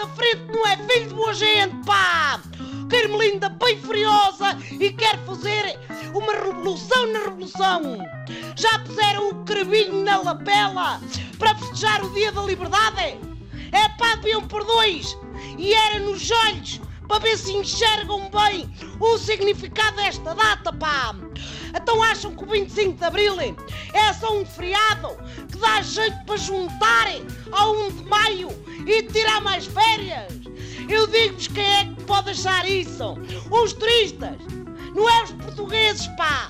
da frente não é filho de boa gente, pá! Que Ermelinda bem furiosa e quer fazer uma revolução na revolução. Já puseram o cravinho na lapela para festejar o dia da liberdade? É pá, deviam por dois e era nos olhos para ver se enxergam bem o significado desta data, pá! Então acham que o 25 de Abril é só um feriado que dá jeito para juntar ao 1 de Maio e tirar mais férias? Eu digo-vos quem é que pode achar isso? Os turistas, não é os portugueses, pá!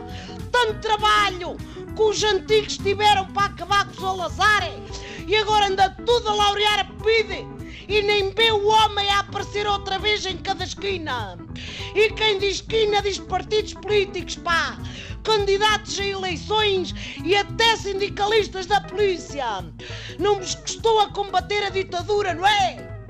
Tanto trabalho que os antigos tiveram para acabar com os Alazare e agora anda tudo a laurear a bebida e nem vê o aparecer outra vez em cada esquina. E quem diz esquina diz partidos políticos, pá! Candidatos a eleições e até sindicalistas da polícia. Não vos custou a combater a ditadura, não é?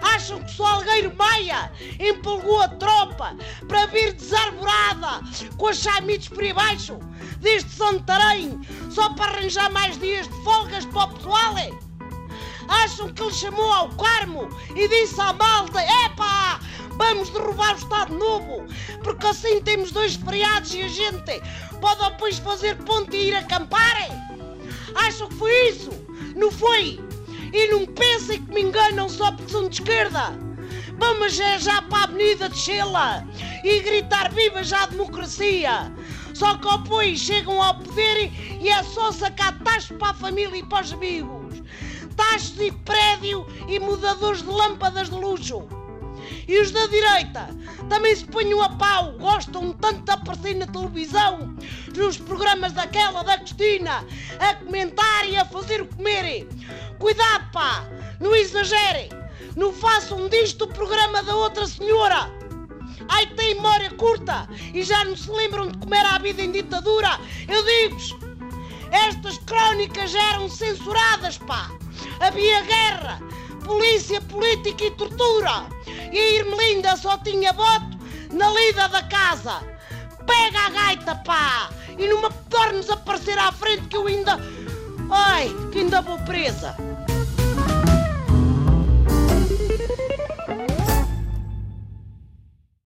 Acham que só Algueiro Maia empolgou a tropa para vir desarvorada com as chamites por aí baixo deste Santarém só para arranjar mais dias de folgas para o pessoal? É? Acham que ele chamou ao Carmo e disse à malta: Epá, vamos derrubar o Estado Novo, porque assim temos dois feriados e a gente pode depois fazer ponte e ir acampar? Acham que foi isso? Não foi? E não pensem que me enganam só porque são de esquerda. Vamos já, já para a Avenida de Sheila e gritar viva já a democracia. Só que depois chegam ao poder e é só sacar taxas para a família e para os amigos taxas de prédio e mudadores de lâmpadas de luxo. E os da direita também se ponham a pau, gostam tanto de aparecer na televisão, nos programas daquela da Cristina, a comentar e a fazer o comer. Cuidado, pá, não exagerem, não façam disto o programa da outra senhora. Ai, tem memória curta e já não se lembram de como era a vida em ditadura. Eu digo-vos, estas crónicas eram censuradas, pá. Havia guerra, polícia, política e tortura. E a Irmelinda só tinha voto na lida da casa. Pega a gaita, pá! E não me tornes a aparecer à frente que eu ainda. Ai, que ainda vou presa.